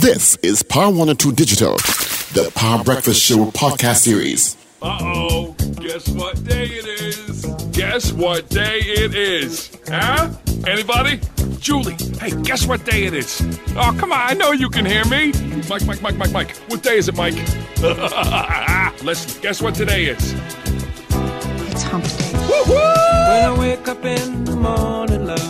This is Power 102 Digital, the Power Breakfast Show podcast series. Uh oh, guess what day it is? Guess what day it is? Huh? Anybody? Julie, hey, guess what day it is? Oh, come on, I know you can hear me. Mike, Mike, Mike, Mike, Mike. What day is it, Mike? Let's guess what today is. It's hump day. Woo-hoo! When I wake up in the morning, love, and the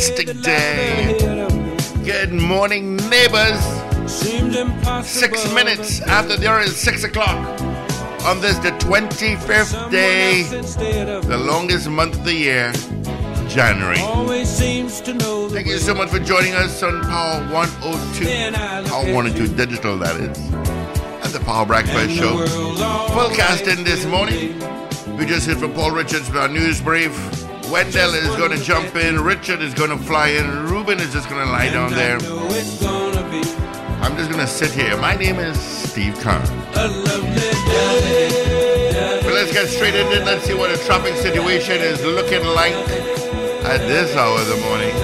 fantastic day. Good morning, neighbors. Six minutes after the hour is six o'clock on this, the 25th day, the longest month of the year, January. Always seems to know the Thank you so much for joining us on Power 102, Power 102 Digital, that is, at the Power Breakfast Show. Full casting this morning. We just heard from Paul Richards with our news brief. Wendell is going to jump in. Richard is going to fly in. Ruben is just going to lie down there. Know it's gonna be I'm just going to sit here. My name is Steve Kahn. a lovely day. But let's get straight into it. Let's see what the traffic situation is looking like at this hour of the morning.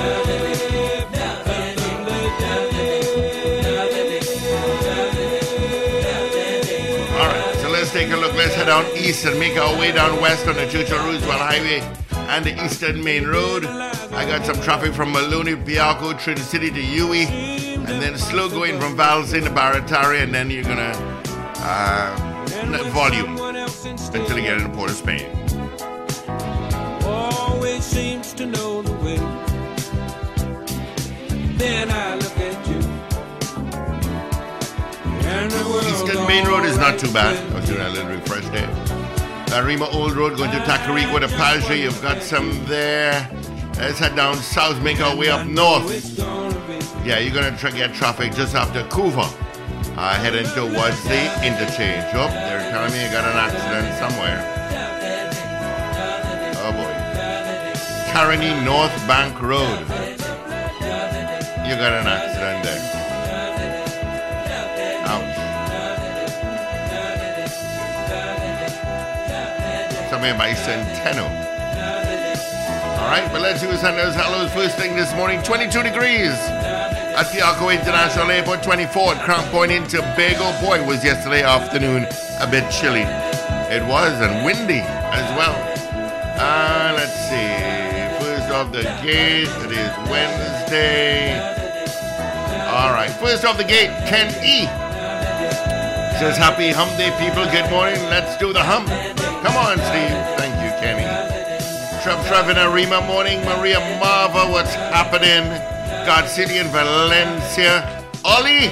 All right, so let's take a look. Let's head down east and make our way down west on the Churchill Roosevelt Highway and the Eastern Main Road. I got some traffic from Maloney, Piarco, Trincity to Uwe, and then slow going from Valsayn to Barataria, and then you're gonna uh, volume until you get into Port of Spain. Always seems to know the way. Then I look at you. And the Main Road is not too bad. I was doing a little refresh there. Arima Old Road going to Tacarigua with a Paja. You've got some there. Let's head down south, make our way up north. Yeah, you're gonna try get traffic just after Couva. Uh, heading towards the interchange. Oh, they're telling me you got an accident somewhere. Oh boy. Caroni North Bank Road. You got an accident there. Somewhere by Centeno. All right, but let's do send those hellos first thing this morning. 22 degrees at Piarco International Airport, 24 at Crown Point in Tobago. Boy, was yesterday afternoon a bit chilly. It was, and windy as well. Uh, let's see. First off the gate, it is Wednesday. All right, first off the gate, Ken E. Says, Happy Hump Day, people. Good morning. Let's do the hump. Come on, Steve. Thank you, Kenny. Trev Trev in Arima morning. Maria Marva, what's happening? God City in Valencia. Ollie,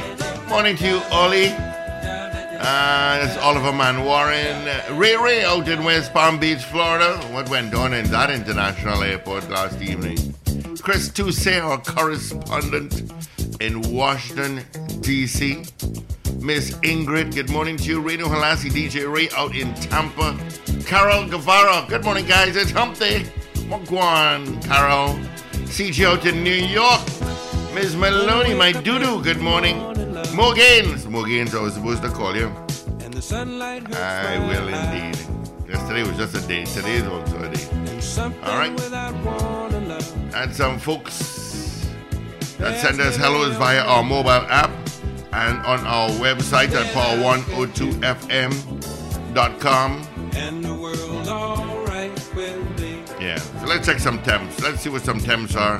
morning to you, Ollie. Uh, it's Oliver Man Warren. Ray Ray out in West Palm Beach, Florida. What went on in that international airport last evening? Chris Tousse, our correspondent in Washington, D.C. Miss Ingrid, good morning to you. Reno Halasi, DJ Ray out in Tampa. Carol Guevara, good morning, guys. It's Hump Day. Carol. CG out in New York. Ms. Maloney, my doo-doo, good morning. Morgans. Morgans, Mo I was supposed to call you. I will indeed. Yesterday was just a day. Today is also a day. All right. and some folks that send us hellos via our mobile app and on our website at power102fm.com. And the world's so let's check some temps. Let's see what some temps are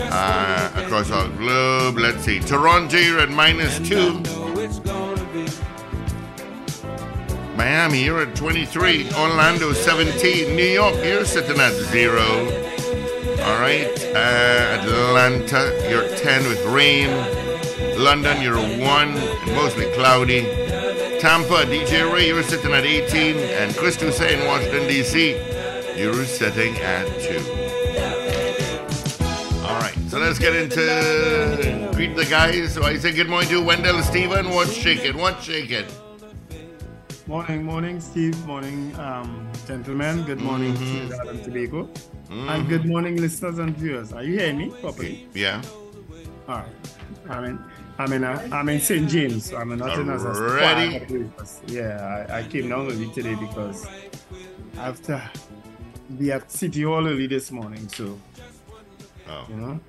uh, across our globe. Let's see. Toronto, you're at minus two. know it's gonna be Miami, you're at 23. Orlando, 17. New York, you're sitting at zero. All right. Uh, Atlanta, you're 10 with rain. London, you're 1 and mostly cloudy. Tampa, DJ Ray, you're sitting at 18. And Chris Hussein, Washington, D.C., you're sitting at 2. All right, so let's get into greet the guys. So I say good morning to Wendell Steven. What's shaking? What's shaking? Morning, morning, Steve. Morning, um, gentlemen. Good morning, Mm-hmm. Tobago. And good morning, listeners and viewers. Are you hearing me properly? Yeah. All right. I'm in, I'm in, uh, I'm in St. James. I'm not in as a? Yeah, I, I came down early today because after we at City Hall early this morning. So, Oh. you know.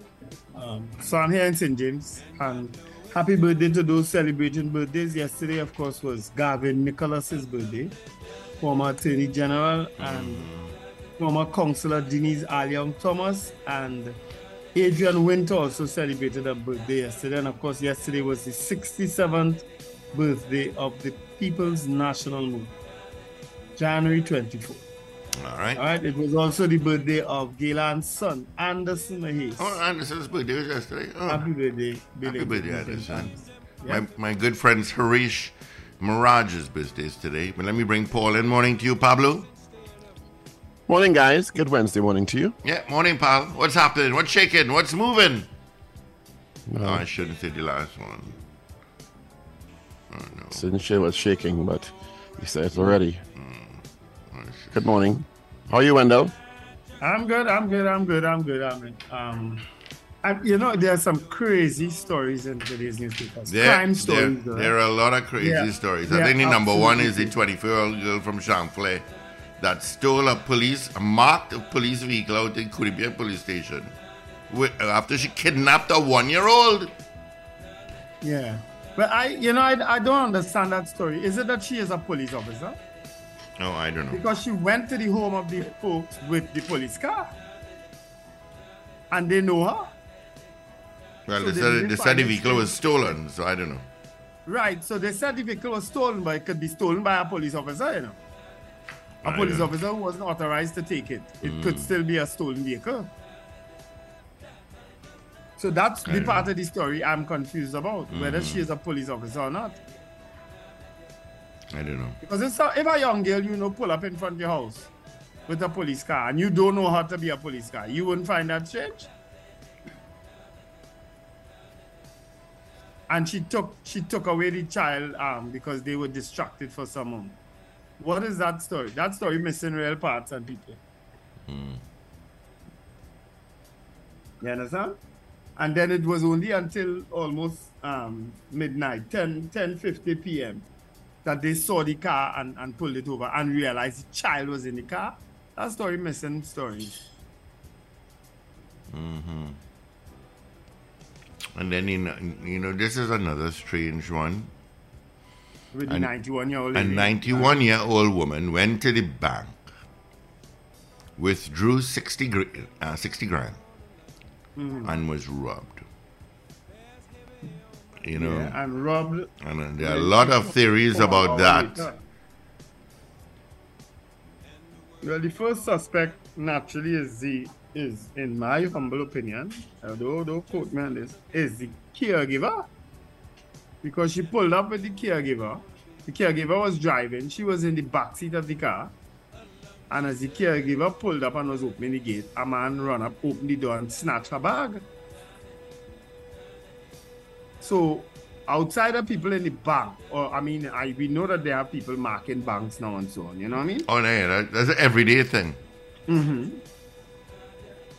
Um, so I'm here in St. James and happy birthday to those celebrating birthdays. Yesterday, of course, was Garvin Nicholas's birthday, former Attorney General and former Councillor Denise Aliong Thomas and Adrian Winter also celebrated a birthday yesterday. And of course, yesterday was the 67th birthday of the People's National Movement, January 24. All right. All right, it was also the birthday of Gaylan's son, Anderson Mahis. Oh, Anderson's birthday was yesterday. Oh, Happy birthday. Billy. happy birthday, birthday, Anderson. Yeah. My, my good friends Harish Miraj's birthday is today. But let me bring Paul in. Morning to you, Pablo. Morning, guys. Good Wednesday morning to you. Yeah, morning, pal. What's happening? What's shaking? What's moving? No, oh, I shouldn't say the last one. Oh, no. Didn't share what's shaking, but you said it already. Good morning. How are you, Wendell? I'm good. I'm good. I'm good. I'm good. I'm good. Um, I, you know, there are some crazy stories in today's newspapers. There, Crime there, stories. though, there are a lot of crazy Yeah. stories. I Yeah, think the number one is the 24 year old girl from Champlain that stole a police, a marked police vehicle out in Caribbean police station wi- after she kidnapped a one year old. Yeah. But I, you know, I, I don't understand that story. Is it that she is a police officer? Oh, I don't know. Because she went to the home of the folks with the police car. And they know her. Well, So they said, they said the vehicle was stolen, so I don't know. Right. So they said the vehicle was stolen, but it could be stolen by a police officer, you know. A I police officer who wasn't authorized to take it. It could hmm. still be a stolen vehicle. So that's I the know. part of the story I'm confused about, whether she hmm. is a police officer or not. I don't know. Because it's a, if a young girl, you know, pull up in front of your house with a police car and you don't know how to be a police car, you wouldn't find that strange. And she took she took away the child um, because they were distracted for someone. What is that story? That story missing real parts and people. You understand? And then it was only until almost um, midnight, 10, 10 50 p.m that they saw the car and, and pulled it over and realized the child was in the car. That story missing stories. And then, in, you know, this is another strange one. With the 91 year old A 91 year old woman went to the bank, withdrew 60, uh, 60 grand, Mm-hmm. and was robbed. You know, Yeah, and robbed. and uh, there are a lot of theories about that. Well, the first suspect naturally is the is, in my humble opinion, although don't quote me on this, is the caregiver. Because she pulled up with the caregiver. The caregiver was driving. She was in the back seat of the car. And as the caregiver pulled up and was opening the gate, a man ran up, opened the door, and snatched her bag. So, outside of people in the bank, or I mean, I we know that there are people marking banks now and so on. You know what I mean? Oh, no, yeah, that, that's an everyday thing. Mm-hmm.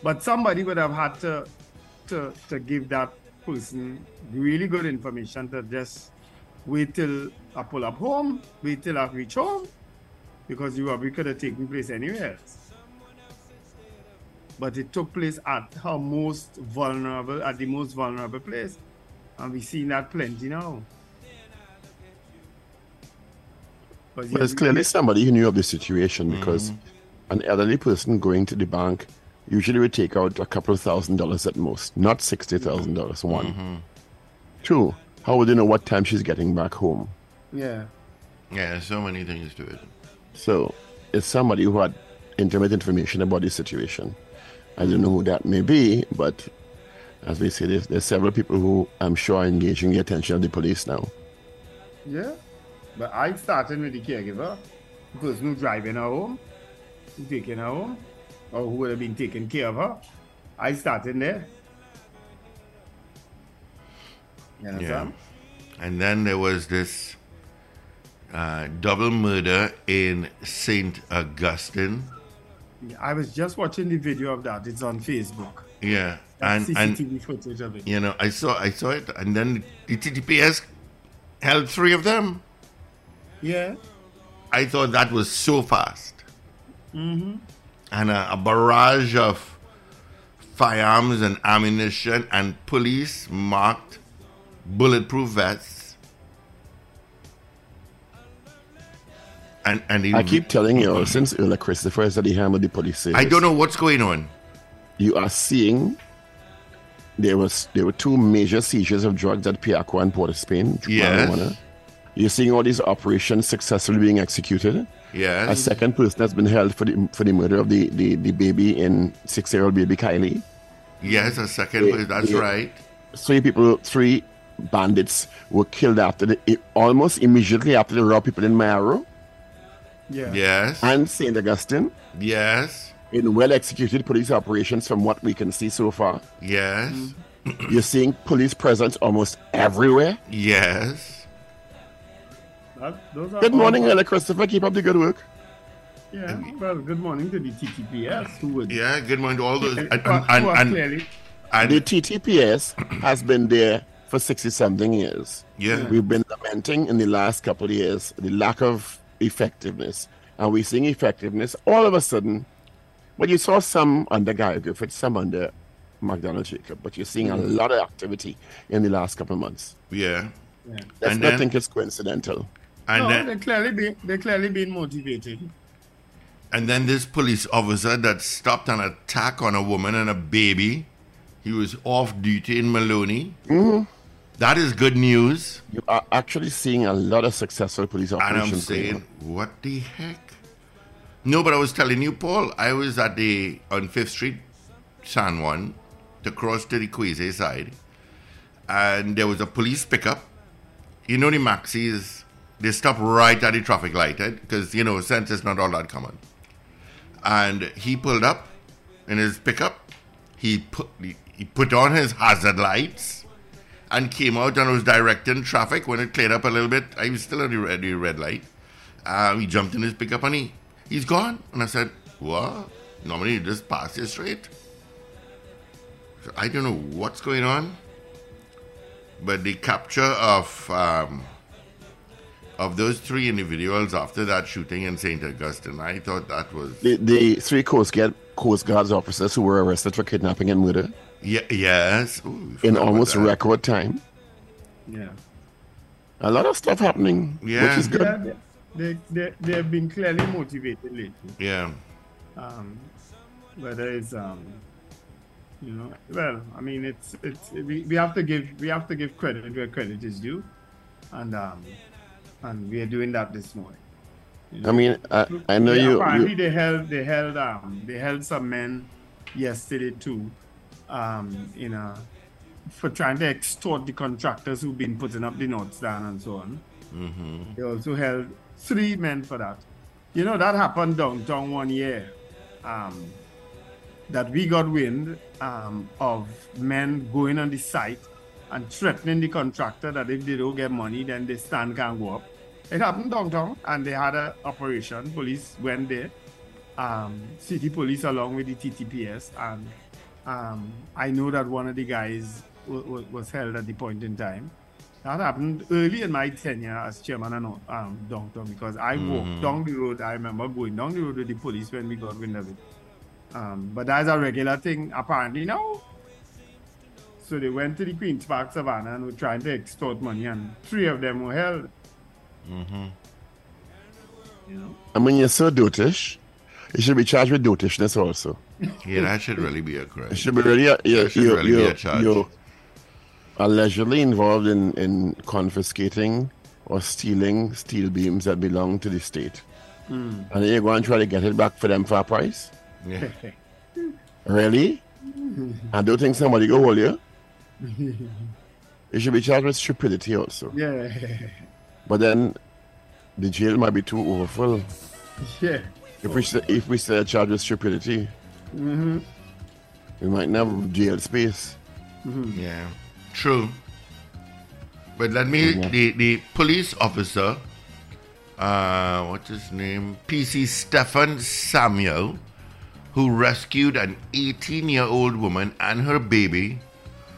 But somebody would have had to to to give that person really good information to just wait till I pull up home, wait till I reach home, because you robbery could have taken place anywhere else. But it took place at her most vulnerable, at the most vulnerable place. And we've seen that plenty now. But Well, it's clearly somebody who knew of the situation mm. because an elderly person going to the bank usually would take out a couple of thousand dollars at most, not sixty thousand dollars. One, mm-hmm. two. How would you know what time she's getting back home? Yeah. Yeah, so many things to it. So it's somebody who had intimate information about the situation. I don't know who that may be, but as we say, there's, there's several people who I'm sure are engaging the attention of the police now. Yeah. But I started with the caregiver, the person who driving her home, who taking her home, or who would have been taking care of her. I started there. You Yeah. understand? And then there was this uh, double murder in St. Augustine. I was just watching the video of that. It's on Facebook. Yeah. That's And, and footage of it. you know, I saw I saw it and then the TTPS held three of them. Yeah. I thought that was so fast. Mm-hmm. And a, a barrage of firearms and ammunition and police marked bulletproof vests. And and he- I keep telling you since earlier, Christopher, is that the hammer the police says. I don't know what's going on. You are seeing there was there were two major seizures of drugs at Piarco and Port of Spain. Yes. marijuana. You're seeing all these operations successfully being executed. A second person has been held for the for the murder of the, the, the baby in six year old baby Kylie. Yes, a second. Yeah, That's yeah. right. Three people, three bandits were killed after the almost immediately after the robbed people in Mayaro Yeah. Yes. and Saint Augustine Yes. In well executed police operations from what we can see so far. Yes. Mm. You're seeing police presence almost everywhere. Yes. That- those are Good morning, Erla Christopher. Keep up the good work. Yeah. Well, good morning to the TTPS who would. Yeah. Good morning to all those. And, and, and, and, clearly. and- The TTPS has been there for 60 something years. yeah. We've been lamenting in the last couple of years the lack of effectiveness. And we're seeing effectiveness all of a sudden. But you saw some under Gary Griffith, some under McDonald Jacob, but you're seeing a lot of activity in the last couple of months. Yeah. Let's And not then- think it's coincidental. And no, then, they clearly be they're clearly being motivated. And then this police officer that stopped an attack on a woman and a baby, he was off duty in Maloney. Mm-hmm. That is good news. You are actually seeing a lot of successful police And operations. I'm saying, what the heck? No, but I was telling you, Paul, I was at the on Fifth Street, San Juan, to cross to the Quasi side, and there was a police pickup. You know the maxis, they stop right at the traffic light, because you know sense is not all that common. And he pulled up in his pickup. He put he, he put on his hazard lights and came out and was directing traffic when it cleared up a little bit. I was still at the red, the red light. Uh, he jumped in his pickup and he, he's gone. And I said, What? Normally you just pass you straight. So I don't know what's going on. But the capture of um, of those three individuals after that shooting in St. Augustine, I thought that was The, the three Coast Guard, Coast Guards officers who were arrested for kidnapping and murder yeah, yes Ooh, in almost record time. Yeah. A lot of stuff happening, Yeah. which is good. Yeah, they, they, they, have been clearly motivated lately. Yeah, Um, whether it's um, you know, well, I mean, it's it's we, we have to give we have to give credit where credit is due, and um, and we are doing that this morning. You I mean, I, I know Yeah, you, Apparently, you. they held they held um they held some men yesterday too, um, in a for trying to extort the contractors who've been putting up the notes down and so on. Mm-hmm. They also held three men for that. You know that happened downtown one year. Um, that we got wind um, of men going on the site and threatening the contractor that if they don't get money, then the stand can go up. It happened downtown, and they had an operation. Police went there, um, city police along with the TTPS, and um, I know that one of the guys was held at the point in time. That happened early in my tenure as chairman of um, downtown because I walked down the road. I remember going down the road with the police when we got wind of it. Um, but that's a regular thing apparently now. So they went to the Queen's Park Savannah and were trying to extort money, and three of them were held. Mhm. You know, I mean, you're so dotish. You should be charged with dotishness also. yeah, that should really be a You crime. should be really, uh, you're, should you're, really you're, a charge. you're allegedly involved in, in confiscating or stealing steel beams that belong to the state. Hmm. And then you go and try to get it back for them for a price? Yeah. Really? I don't think somebody go hold you? you should be charged with stupidity also. Yeah. But then the jail might be too overfull. Yeah. If we st- if we start charged with stupidity, mm-hmm. we might never have jail space. Mm-hmm. Yeah, true. But let me, the, the police officer, uh, what's his name? PC Stefan Samuel, who rescued an 18 year old woman and her baby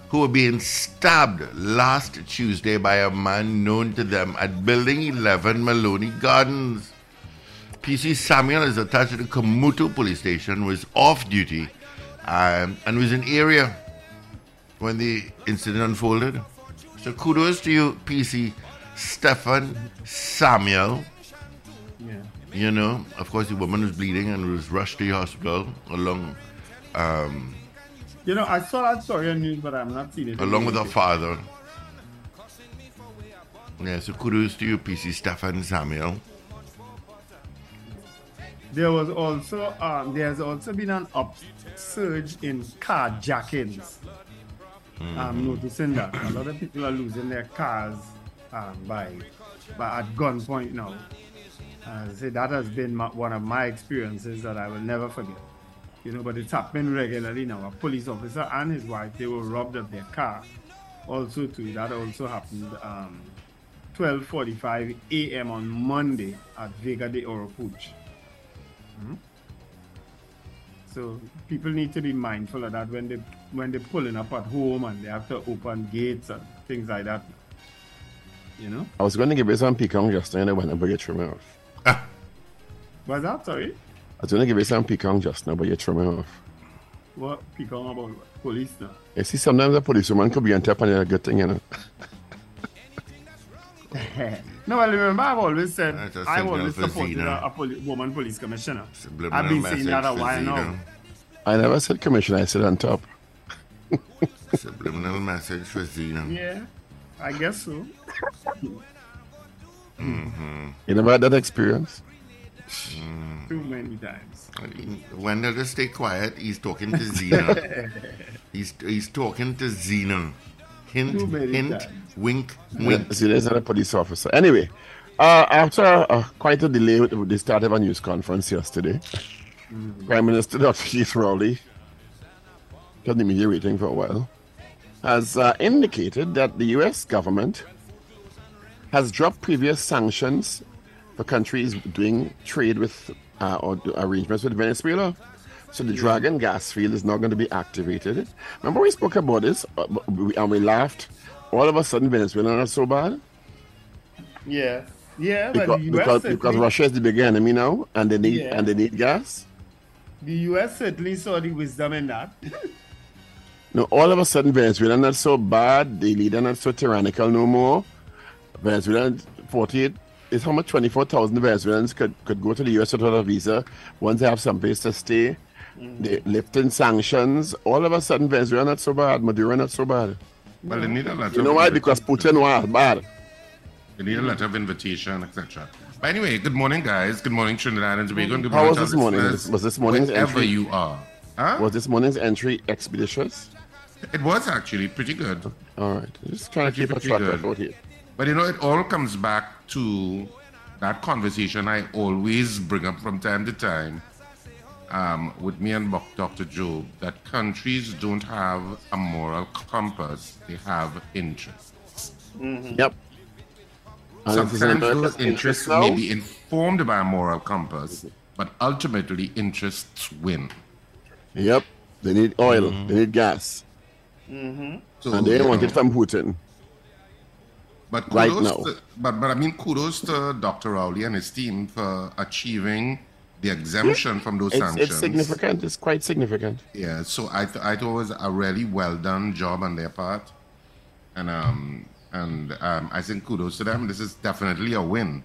who were being stabbed last Tuesday by a man known to them at Building 11 Maloney Gardens. PC Samuel is attached to the Kamutu police station, was off duty, um, and was in area when the incident unfolded. So kudos to you, PC Stefan Samuel. Yeah. You know, of course, the woman was bleeding and was rushed to the hospital along, um, You know, I saw that story on news, but I'm not seeing it. along with her father. Yeah, so kudos to you, PC Stefan Samuel. There was also um, there's also been an upsurge in carjackings. I'm noticing that a lot of people are losing their cars um, by, by at gunpoint now. I say that has been my, one of my experiences that I will never forget. You know, but it's happening regularly now. A police officer and his wife they were robbed of their car. Also, too, that also happened um, 12:45 a.m. on Monday at Vega de Oro Puch. So people need to be mindful of that when they when they're pulling up at home and they have to open gates and things like that. You know? I was going to give you some picong just now and I went and you threw me off. What's that? Sorry? I was going to give you some picong just now, but you threw me off. What people about police now? You see, sometimes a policewoman could be on top and a good thing, you know. No, well, remember I've always said I a I've signal always supported a, a poli- woman police commissioner. Subliminal I've been saying that a message for while now. I never said commissioner, I said on top. Subliminal message for Zena. Yeah, I guess so. Hmm. You never had that experience? Too many times. When they just stay quiet, he's talking to Zena. he's he's talking to Zena. Hint, Too hint, wink, wink. See, there's not a police officer. Anyway, uh, after uh, quite a delay with with the start of a news conference yesterday, Prime Minister Dr. Keith Rowley, because the media waiting for a while, has uh, indicated that the U.S. government has dropped previous sanctions for countries doing trade with uh, or arrangements with Venezuela. So the Dragon gas field is not going to be activated. Remember we spoke about this uh, and we laughed. All of a sudden, Venezuela is not so bad Yeah, yeah, because, because, because Russia is the big enemy now, and they need Yeah. and they need gas. the US certainly saw the wisdom in that. no, all of a sudden, Venezuela is not so bad. The leader not so tyrannical no more. Venezuela, forty-eight is how much? Twenty-four thousand Venezuelans could, could go to the U.S. without a visa once they have some place to stay. They lifting sanctions. All of a sudden, Venezuela not so bad. Maduro not so bad. Well, they need a letter. You know why? Because. Putin was bad. They need a letter of invitation, etc. But anyway, good morning, guys. Good morning, Trinidad and Tobago. Good How was this morning? Was this morning's wherever entry- you are? Huh? Was this morning's entry expeditious? It was actually pretty good. All right, just trying to keep a pretty track record here. But you know, it all comes back to that conversation I always bring up from time to time um, with me and Dr. Job that countries don't have a moral compass, they have interests. Mm-hmm. Yep. And it is in Sometimes those interests interest may be informed by a moral compass, but ultimately interests win. Yep. They need oil. They mm-hmm. need gas. Mm-hmm. So, And they you want know, it from Putin. But right now. To, but but I mean kudos to Dr. Rowley and his team for achieving the exemption from those It's, sanctions. it's significant. It's quite significant. Yeah, so I th- I thought it was a really well done job on their part, and um and um I think kudos to them. This is definitely a win.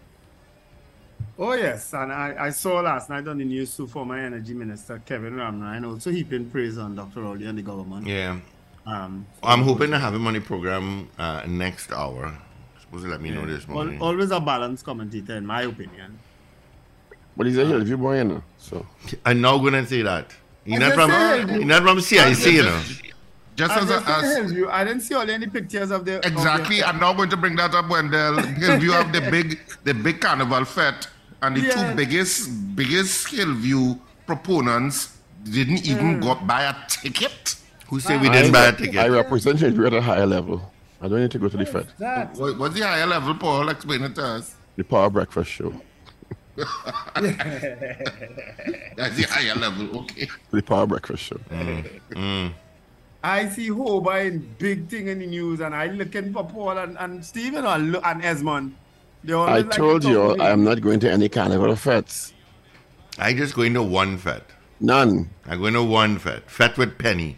Oh yes, and I, I saw last night on the news too former Energy Minister Kevin Ramnarine also heaping praise on Dr. Rowley and the government. Yeah. Um, I'm hoping to have him on the program uh, next hour. supposed to let me know this Al- morning. always a balanced commentator, in my opinion. But he's a Hillview boy, you know. So I'm not going to say that. He's I not from, said- he's not from CIC, you know. Just I, as, just a, as said Hillview, I didn't see all any pictures of the of the- exactly, I'm not going to bring that up when the Hillview have the big the big carnival fete, and the Yeah. two biggest biggest Hillview proponents didn't even Hmm. go buy a ticket. Who said we didn't buy a I ticket? I represent Hillview at a higher level. I don't need to go to the Fed. What, what's the higher level, Paul? Explain it to us. The Power Breakfast Show. That's the higher level, okay. The Power Breakfast Show. Mm, mm. I see Holbein big thing in the news, and I looking for Paul and, and Stephen or look and Esmond. They I like told you talk I'm not going to any carnival fetes. I just going to one fete. None. I'm going to one fete. Fete with Penny.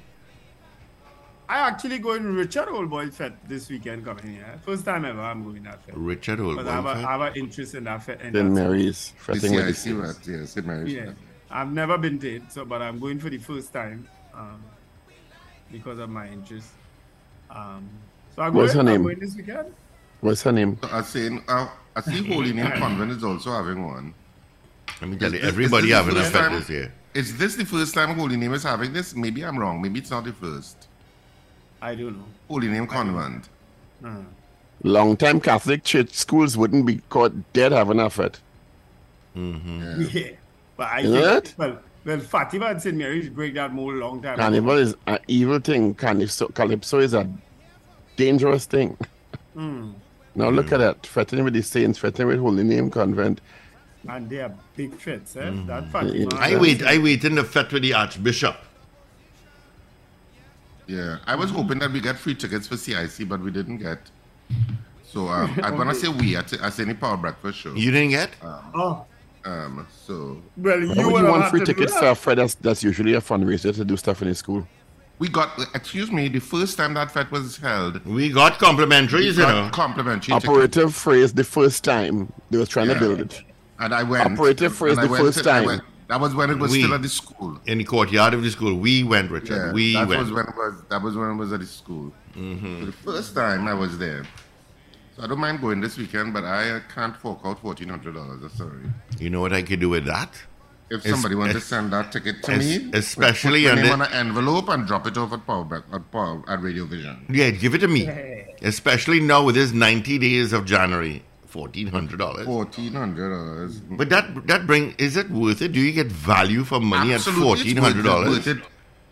I actually going to Richard Oldboy Fete this weekend coming here. First time ever I'm going that Fete. Richard But I have, a, I have an interest in that Fete. in St. Mary's. The Fetting with the CIC, right? Yeah, St. Mary's. Yeah, I've never been to it, so but I'm going for the first time um, because of my interest. Um, so I'm What's going, her I'm name? going this weekend. What's her name? So I saying, uh, I see Holy Name Convent is also having one. Let me tell you, everybody having the a first this year. Is this the first time Holy Name is having this? Maybe I'm wrong. Maybe it's not the first. I don't know. Holy Name Convent. Hmm. Long time Catholic church schools wouldn't be caught dead having a fet. Mm-hmm. Yeah, but I You know think that? well, well, Fatima and St. Mary's break that mold long time. ago. Carnival is an evil thing. Calypso, Calypso is a dangerous thing. Hmm. Now look at that. Fetting with the saints, fetting with Holy Name Convent. and they are big fits. Eh? Mm-hmm. That Fatima. I wait, I wait in the fete with the Archbishop. Yeah, I was hoping that we get free tickets for CIC, but we didn't get. So um, I'm gonna say we at, at any Power Breakfast show. You didn't get? Oh, Um, so well, you would would you want free tickets that. for a Fed? That's, that's usually a fundraiser to do stuff in the school. we got. Excuse me. The first time that fete was held, We got complimentaries, you know. got complimentary tickets, Operative phrase the first time they was trying Yeah. to build it. and I went. operative phrase the went first to- I time. Went- That was when it was We. still at the school. In the courtyard of the school. We went, Richard. Yeah, we that went. was when it was. That was when it was at the school. Mm-hmm. So the first time I was there. So I don't mind going this weekend, but I uh, can't fork out fourteen hundred dollars. I'm sorry. you know what I could do with that? If Es- somebody wants to send that ticket to es- me, especially put on my name the- on an envelope and drop it off at Power Back at Power at Radio Vision. Yeah, give it to me. Especially now with this 90 days of January. $1,400. Fourteen hundred dollars. But that that bring is it worth it? Do you get value for money Absolutely, at fourteen hundred it's worth dollars? it.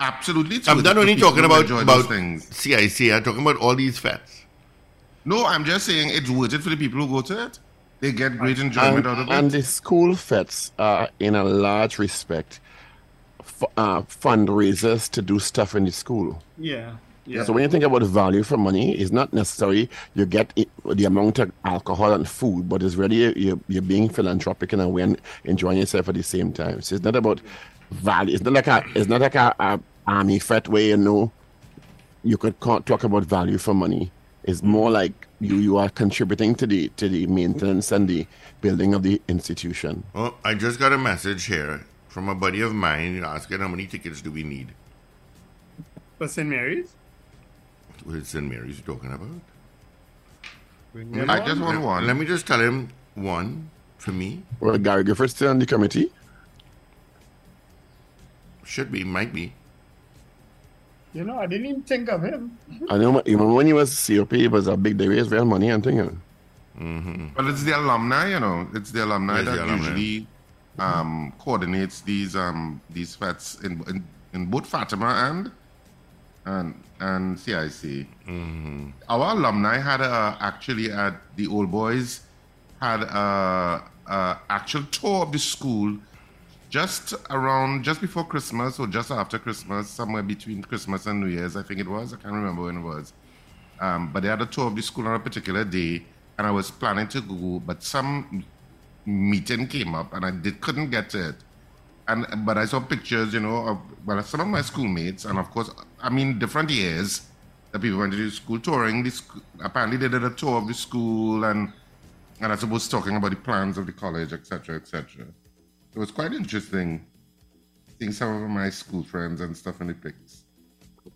Absolutely, it's I'm worth not it only talking about enjoy those about things. CIC. I'm talking about all these fats. No, I'm just saying it's worth it for the people who go to it. They get great enjoyment And, out of it. and the school fets are, in a large respect, f- uh, fundraisers to do stuff in the school. Yeah, yeah. So when you think about value for money, it's not necessarily you get it, the amount of alcohol and food, but it's really you're, you're being philanthropic in a way and enjoying yourself at the same time. So it's not about value. It's not like a it's not like a, a army fet where you know you could talk about value for money. It's more like you you are contributing to the to the maintenance and the building of the institution. Oh, I just got a message here from a buddy of mine asking how many tickets do we need. For St. Mary's? What is St. Mary's you talking about? I just want one. Let me just tell him one for me. Well, Gary Griffiths still on the committee. Should be, might be. You know, I didn't even think of him. I know even when he was COP, it was a big they raised real money and thing. But it's the alumni, you know. It's the alumni Yes, the that alumni. usually um, coordinates these um, these fets in, in in both Fatima and and and CIC. Mm-hmm. Our alumni had a, actually at the old boys had a, a actual tour of the school just around just before Christmas or just after Christmas, somewhere between Christmas and New Year's, I think it was. I can't remember when it was. Um, but they had a tour of the school on a particular day, and I was planning to go, but some meeting came up, and I did, couldn't get to it. And but I saw pictures, you know, of well, some of my schoolmates, and of course, I mean, different years that people went to do school touring. This apparently they did a tour of the school, and and I suppose talking about the plans of the college, etc., etc. It was quite interesting seeing some of my school friends and stuff in the pics.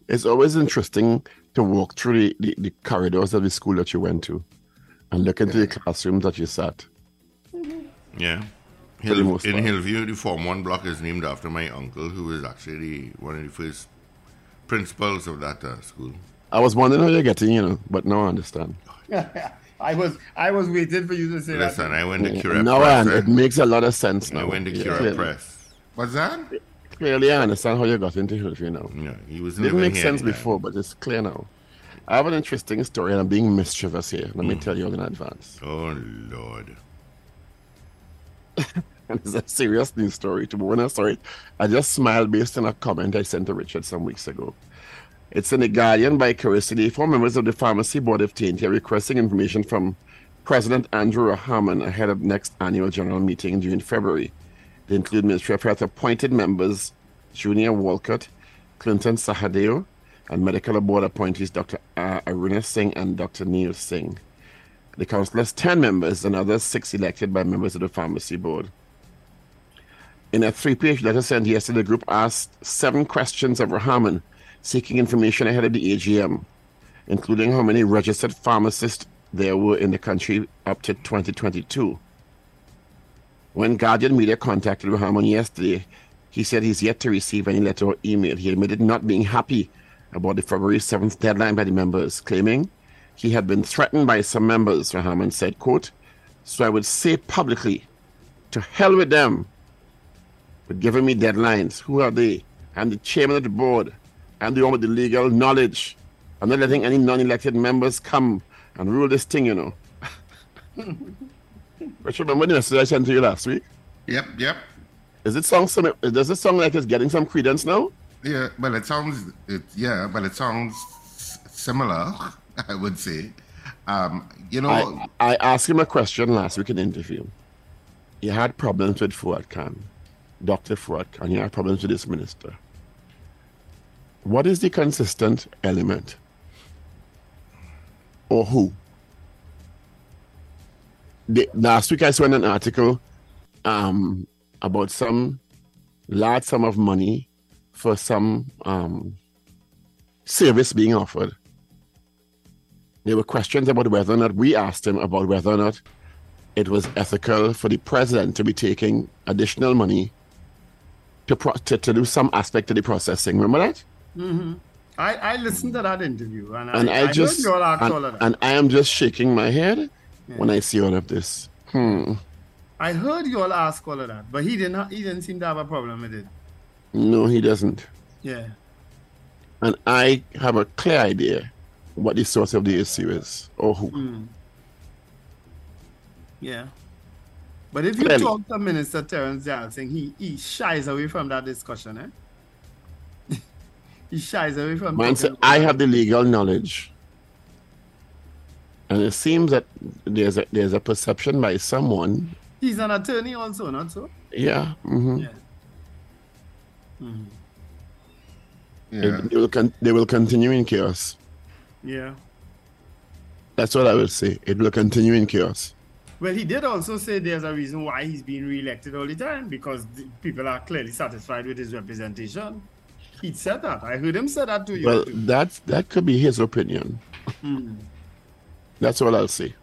It's always interesting to walk through the, the, the corridors of the school that you went to and look into the classroom that you sat. Yeah. For the Hill, most in part. Hillview, the Form 1 block is named after my uncle, who was actually the, one of the first principals of that uh, school. I was wondering how you're getting, you know, but now I understand. I was I was waiting for you to say Listen, that. I went to Cura now Press. I, it makes a lot of sense now. I went to Yeah, Cura clearly. Press. What's that? Clearly, I understand how you got into Hillview now. Yeah, he was Didn't make sense then. before, but it's clear now. I have an interesting story, and I'm being mischievous here. Let Hmm. me tell you in advance. Oh, Lord. And it's a serious news story. To when I saw it, I just smiled based on a comment I sent to Richard some weeks ago. It's in the Guardian by curiosity. Four members of the Pharmacy Board of TNT are requesting information from President Andrew Rahman ahead of next annual general meeting in February. They include Ministry of Health appointed members Junior Walcott, Clinton Sahadeo, and medical board appointees Dr. Aruna Singh and Dr. Neil Singh. The council has 10 members and others six elected by members of the pharmacy board. In a three page letter sent yesterday, the group asked seven questions of Rahman, seeking information ahead of the AGM, including how many registered pharmacists there were in the country up to 2022. When Guardian Media contacted Rahman yesterday, he said he's yet to receive any letter or email. He admitted not being happy about the February 7th deadline by the members, claiming he had been threatened by some members, Rahman said, quote, so I would say publicly, to hell with them for giving me deadlines. Who are they? I'm the chairman of the board. I'm the one with the legal knowledge. I'm not letting any non-elected members come and rule this thing, you know. But remember the message I sent to you last week? Yep, yep. Is it song some does it sound like it's getting some credence now? Yeah, well, it sounds, it, yeah, but it sounds similar, I would say. Um, you know, I, I asked him a question last week in the interview. He had problems with Fuad Khan, Dr. Fuad Khan. you had problems with this minister. What is the consistent element? Or who? The, last week I saw an article um, about some large sum of money for some um, service being offered there were questions about whether or not we asked him about whether or not it was ethical for the president to be taking additional money to, pro- to, to do some aspect of the processing. Remember that? I, I listened to that interview and, And I, I, I just heard you all ask and, all of that. and I am just shaking my head when I see all of this. Hmm. I heard you all ask all of that, but he didn't. He didn't seem to have a problem with it. No, he doesn't. Yeah. And I have a clear idea what the source of the issue is or who. Yeah. But if you Clearly. talk to Minister Terence Johnson, he, he shies away from that discussion, eh? he shies away from said, I have the legal knowledge. And it seems that there's a, there's a perception by someone. He's an attorney also, not so? Yeah. hmm Yeah. yeah. They, will con- they will continue in chaos. Yeah. That's what I will say. It will continue in chaos. Well, he did also say there's a reason why he's being re-elected all the time because the people are clearly satisfied with his representation. He said that. I heard him say that to you. Well, too. that that could be his opinion. Hmm. That's all I'll say.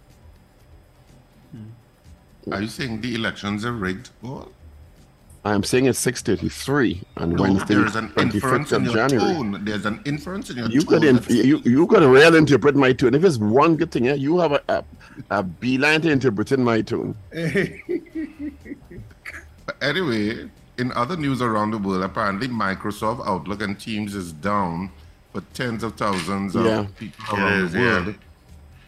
Hmm. Are you saying the elections are rigged? Well, I'm saying it's 6:33 on no, Wednesday, there's an inference 25th in of your January. tone. There's an inference in your You tone. could inf- that's- you you could real interpret my tune. If it's one good thing, yeah, you have a a, a beeline to interpreting my tune. But anyway, in other news around the world, apparently Microsoft Outlook and Teams is down for tens of thousands of Yeah. people around is, the yeah. world.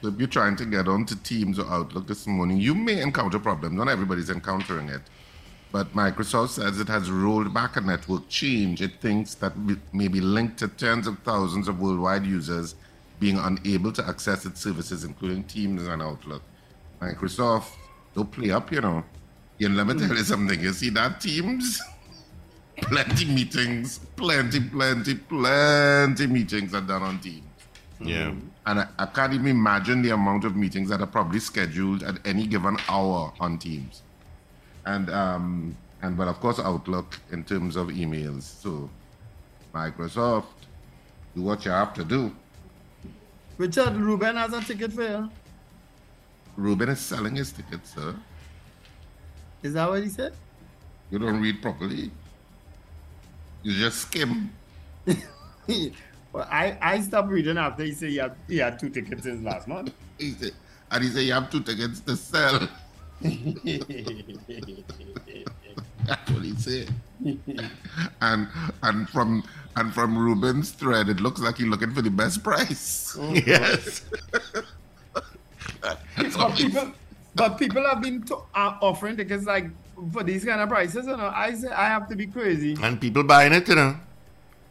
So if you're trying to get onto Teams or Outlook this morning, you may encounter problems. Not everybody's encountering it. But Microsoft says it has rolled back a network change. It thinks that may be linked to tens of thousands of worldwide users being unable to access its services, including Teams and Outlook. Microsoft, don't play up, you know. You let me tell you something. You see that Teams? Plenty meetings, plenty, plenty, plenty meetings are done on Teams. Yeah. And I, I can't even imagine the amount of meetings that are probably scheduled at any given hour on Teams. And um and but of course Outlook in terms of emails. So Microsoft, do what you have to do. Richard Ruben has a ticket for you. Ruben is selling his tickets, sir. Is that what he said? You don't read properly. You just skim. well, I, I stopped reading after he said he had, he had two tickets since last month. He said, and he said you have two tickets to sell. That's what he said. and and from and from Ruben's thread, it looks like he's looking for the best price. Yes. But people, but people have been to, uh, offering tickets like for these kind of prices. You know, I say I have to be crazy. and people buying it, you know.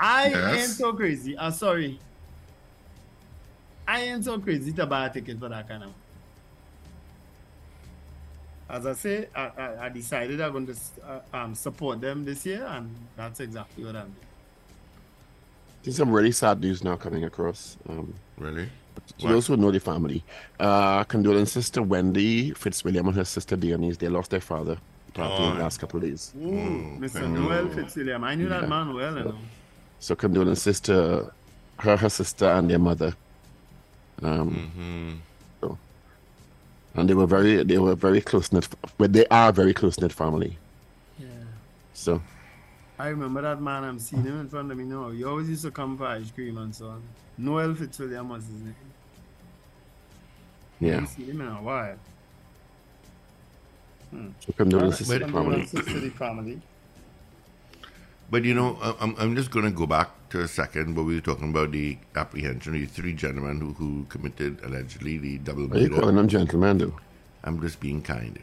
I Yes. ain't so crazy. I'm sorry. I ain't so crazy to buy a ticket for that kind of. As I say, I, I, I decided I'm going to uh, um, support them this year, and that's exactly what I'm doing. There's some really sad news now coming across. Um, Really? to those who know the family, uh, condolences to Wendy Fitzwilliam and her sister Dionys. They lost their father probably in the last couple of days. Ooh, Mr. Noel Fitzwilliam. I knew that man well, you know. So condolences to her, her sister, and their mother. Um, Mm-hmm. So, and they were very, they were very close knit. But they are very close knit family. Yeah. So I remember that man. I'm seeing him in front of me now. He always used to come for ice cream and so on. Noel Fitzwilliam was his name. I yeah, haven't seen him in a while. Hmm. so condolences But- to the family. Condolences to the family. But you know, I'm, I'm just going to go back to a second but we were talking about the apprehension of the three gentlemen who, who committed allegedly the double Why are you murder. calling them gentlemen, though? I'm just being kind.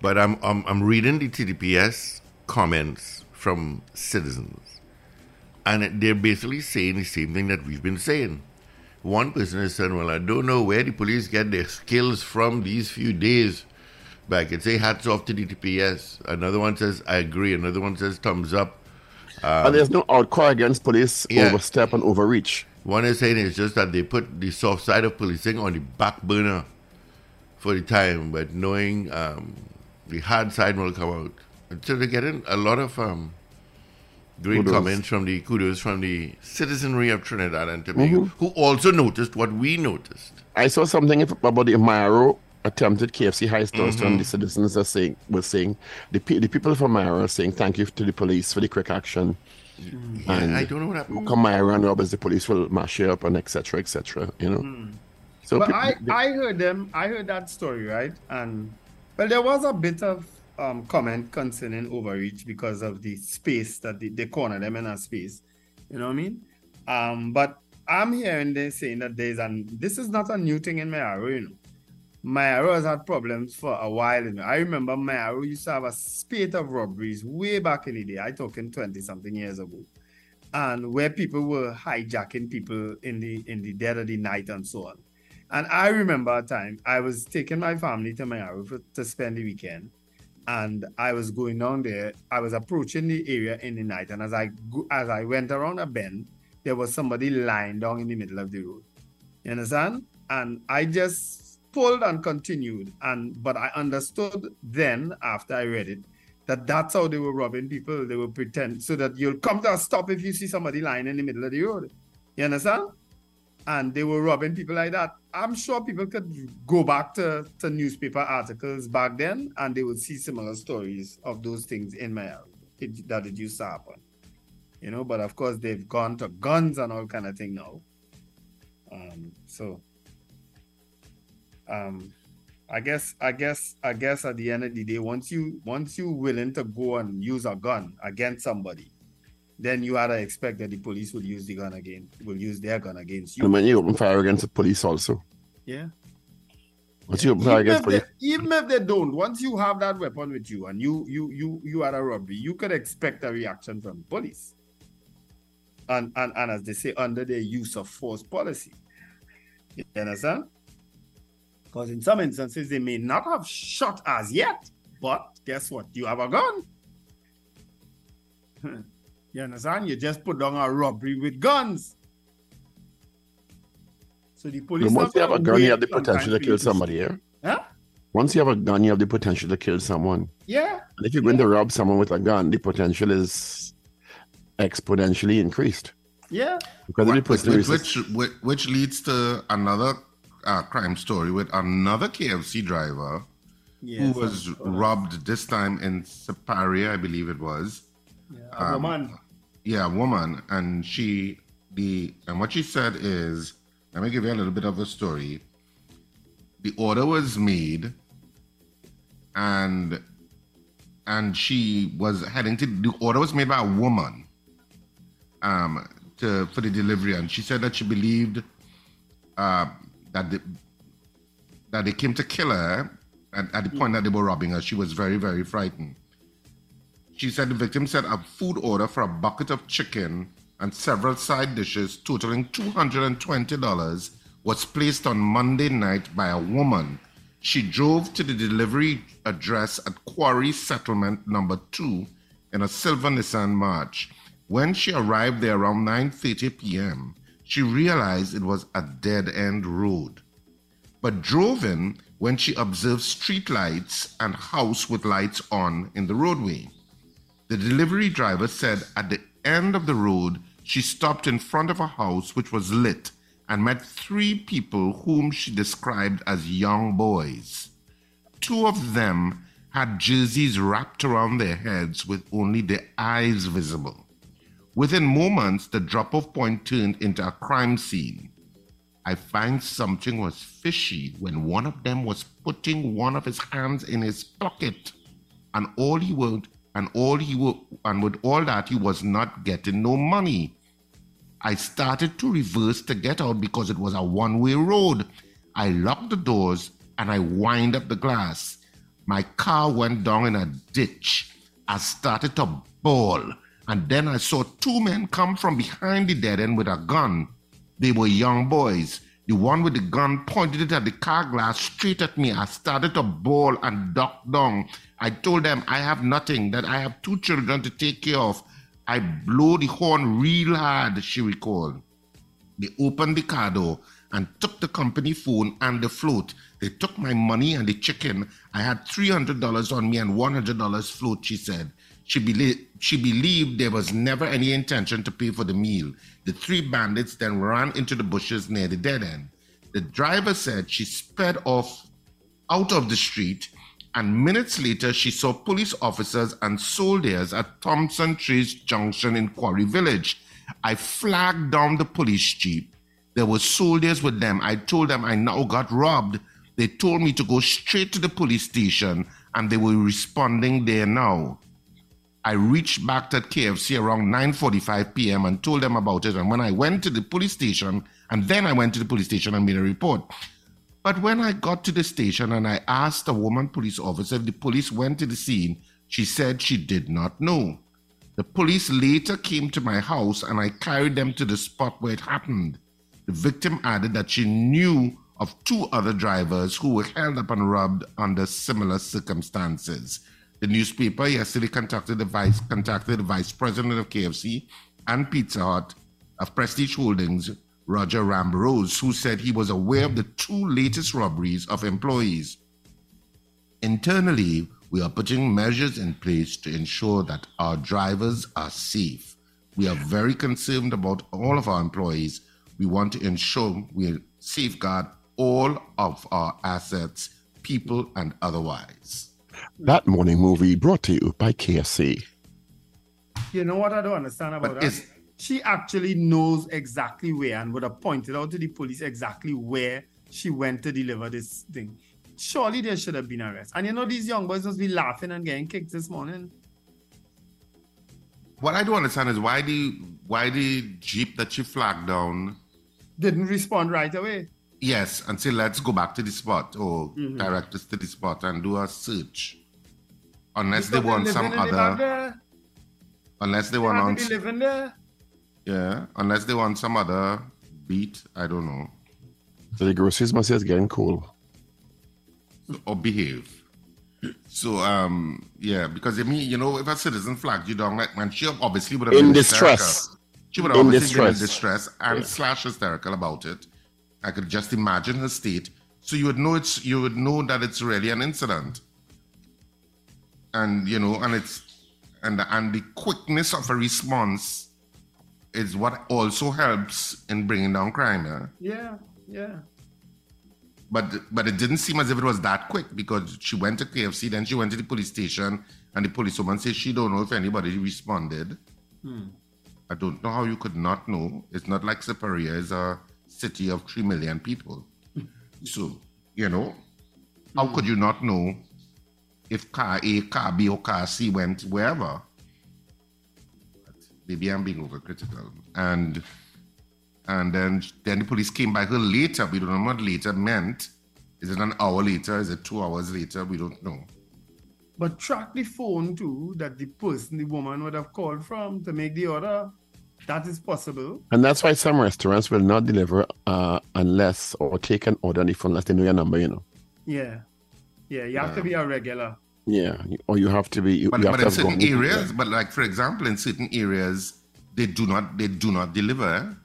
But I'm, I'm, I'm reading the TTPS comments from citizens. And they're basically saying the same thing that we've been saying. One person is saying, Well, I don't know where the police get their skills from these few days. But I could say hats off to the TPS. Another one says, I agree. Another one says, thumbs up. And there's no outcry against police yeah. overstep and overreach. One is saying it's just that they put the soft side of policing on the back burner for the time, but knowing um, the hard side will come out. So they're getting a lot of um, great Kudos. comments from the kudos from the citizenry of Trinidad and Tobago, who also noticed what we noticed. I saw something about the Mayaro attempted KFC heist Mm-hmm. and the citizens are saying were saying the the people from are saying thank you to the police for the quick action. And I don't know what happened. come Mayaro and robbers, the police will mash you up and etc. etc. you know. So But peop- I, they- I heard them. I heard that story, right? And well, there was a bit of um, comment concerning overreach because of the space that they, they corner them in a space. You know what I mean? Um, but I'm hearing they saying that there's an this is not a new thing in Mayaro, you know. Mayaro has had problems for a while. I remember Mayaro used to have a spate of robberies way back in the day. I talking 20 something years ago. And where people were hijacking people in the in the dead of the night and so on. And I remember a time I was taking my family to Mayaro for, to spend the weekend. And I was going down there. I was approaching the area in the night. And as I as I went around a bend, there was somebody lying down in the middle of the road. You understand? And I just pulled and continued. And but I understood then after I read it that that's how they were robbing people. They would pretend so that you'll come to a stop if you see somebody lying in the middle of the road. You understand? And they were robbing people like that. I'm sure people could go back to, to newspaper articles back then and they would see similar stories of those things in my it, that it used to happen. You know, but of course they've gone to guns and all kind of thing now. Um, so um I guess I guess I guess at the end of the day, once you once you willing to go and use a gun against somebody, then you had to expect that the police will use the gun again, will use their gun against you. and when you open fire against the police also. Yeah. Once you open fire Even against if, police, they, even if they don't, once you have that weapon with you and you you you you had a robbery, you could expect a reaction from the police. And and, and as they say, under their use of force policy. You understand? Because in some instances they may not have shot as yet, but guess what? You have a gun. you understand? You just put down a robbery with guns. So the police. once not you have a gun, you have the potential to kill you somebody, yeah? Huh? Once you have a gun, you have the potential to kill someone. Yeah. And if you're going to rob someone with a gun, the potential is exponentially increased. Yeah. Because of the Which, person which, resist- which, which, which leads to another uh, crime story with another KFC driver who was robbed this time in Siparia, I believe it was. a woman. Yeah, a woman, and she the and what she said is, let me give you a little bit of a story. The order was made, and and she was heading to the order was made by a woman, um, to for the delivery, and she said that she believed, uh, that the, that they came to kill her at, at the point that they were robbing her. She was very very frightened. She said the victim said a food order for a bucket of chicken and several side dishes totaling $220 was placed on Monday night by a woman. She drove to the delivery address at Quarry Settlement number 2 in a silver Nissan March. When she arrived there around 9:30 p.m., she realized it was a dead-end road. But drove in when she observed street lights and house with lights on in the roadway. The delivery driver said at the end of the road, she stopped in front of a house which was lit and met three people whom she described as young boys. Two of them had jerseys wrapped around their heads with only their eyes visible. Within moments, the drop off point turned into a crime scene. I find something was fishy when one of them was putting one of his hands in his pocket, and all he would and all he would and with all that he was not getting no money. I started to reverse to get out because it was a one-way road. I locked the doors and I wind up the glass. My car went down in a ditch. I started to bawl, and then I saw two men come from behind the dead end with a gun. They were young boys. The one with the gun pointed it at the car glass straight at me. I started to bawl and duck down. I told them I have nothing, that I have two children to take care of. I blow the horn real hard, she recalled. They opened the car door and took the company phone and the float. They took my money and the chicken. I had $300 on me and $100 float, she said. She, she believed there was never any intention to pay for the meal. The three bandits then ran into the bushes near the dead end. The driver said she sped off out of the street, and minutes later she saw police officers and soldiers at Thompson Trees Junction in Quarry Village. I flagged down the police jeep. There were soldiers with them. I told them I now got robbed. They told me to go straight to the police station, and they were responding there now. I reached back at KFC around 9:45 p.m. and told them about it. And when I went to the police station, and then I went to the police station and made a report. But when I got to the station and I asked a woman police officer if the police went to the scene, she said she did not know. The police later came to my house and I carried them to the spot where it happened. The victim added that she knew of two other drivers who were held up and robbed under similar circumstances. The newspaper yesterday contacted the vice contacted the vice president of KFC and Pizza Hut of Prestige Holdings, Roger Rambrose, who said he was aware of the two latest robberies of employees. Internally, we are putting measures in place to ensure that our drivers are safe. We are very concerned about all of our employees. We want to ensure we safeguard all of our assets, people, and otherwise. That morning movie brought to you by KFC. You know what I don't understand about But that? is- She actually knows exactly where and would have pointed out to the police exactly where she went to deliver this thing. Surely there should have been arrest. And you know these young boys must be laughing and getting kicked this morning. What I don't understand is why the why the jeep that she flagged down Didn't respond right away. Yes, and say let's go back to the spot or Mm-hmm. direct us to the spot and do a search. Unless they want some in the back other, unless they They want on, be living there. yeah, unless they want some other beat. I don't know So the groceries must say it's getting cold. or behave. So um yeah, because I mean you know if a citizen flagged you down like man she obviously would have In been distress. hysterical. She would have In obviously been in distress. distress and Yeah. slash hysterical about it. I could just imagine her state. So you would know it's you would know that it's really an incident. And you know, and it's and the, and the quickness of a response is what also helps in bringing down crime. Yeah? Yeah, yeah. but but it didn't seem as if it was that quick because she went to KFC, then she went to the police station, and the policewoman says she don't know if anybody responded. Hmm. I don't know how you could not know. It's not like Siparia is a city of three million people. so, you know, how could you not know if car A, car B, or car C went wherever? But maybe I'm being overcritical. And and then then the police came her later. We don't know what later meant. Is it an hour later? Is it two hours later? We don't know. But track the phone too that the person, the woman would have called from to make the order. That is possible. And that's why some restaurants will not deliver uh, unless or take an order on the phone unless they know your number, you know. Yeah. Yeah, you have to be a regular. Yeah. Or you have to be you, But, you but to in certain areas, but like for example, in certain areas, they do not they do not deliver.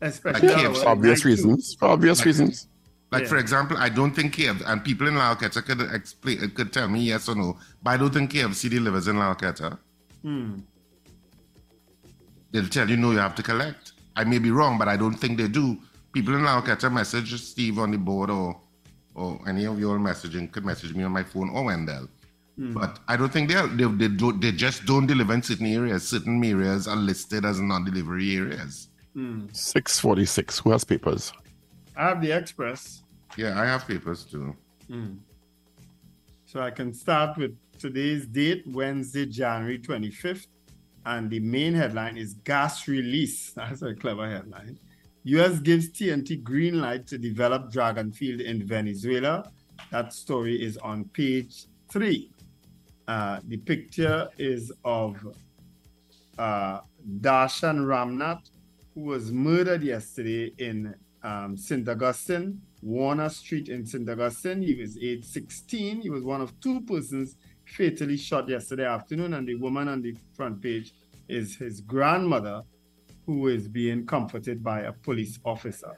Especially Like at KFC. For obvious night too. reasons. For obvious Like- reasons. Like Yeah. for example, I don't think KFC and people in La Horquetta could explain could tell me yes or no, but I don't think KFC delivers in La Horquetta. Hmm. They'll tell you no, you have to collect. I may be wrong, but I don't think they do. People in La Horquetta message Steve on the board or or any of your messaging could message me on my phone or Wendell. Hmm. But I don't think they are, they they, do, they just don't deliver in certain areas. Certain areas are listed as non-delivery areas. Hmm. 646. Who has papers? I have the express, Yeah, I have papers too. Hmm. so I can start with today's date, Wednesday, January 25th. And the main headline is gas release. That's a clever headline. US gives TNT green light to develop Dragon Field in Venezuela. That story is on page three. Uh, the picture is of uh, Darshan Ramnath, who was murdered yesterday in um, St. Augustine, Warner Street in St. Augustine. He was age 16. He was one of two persons fatally shot yesterday afternoon, and the woman on the front page is his grandmother, who is being comforted by a police officer.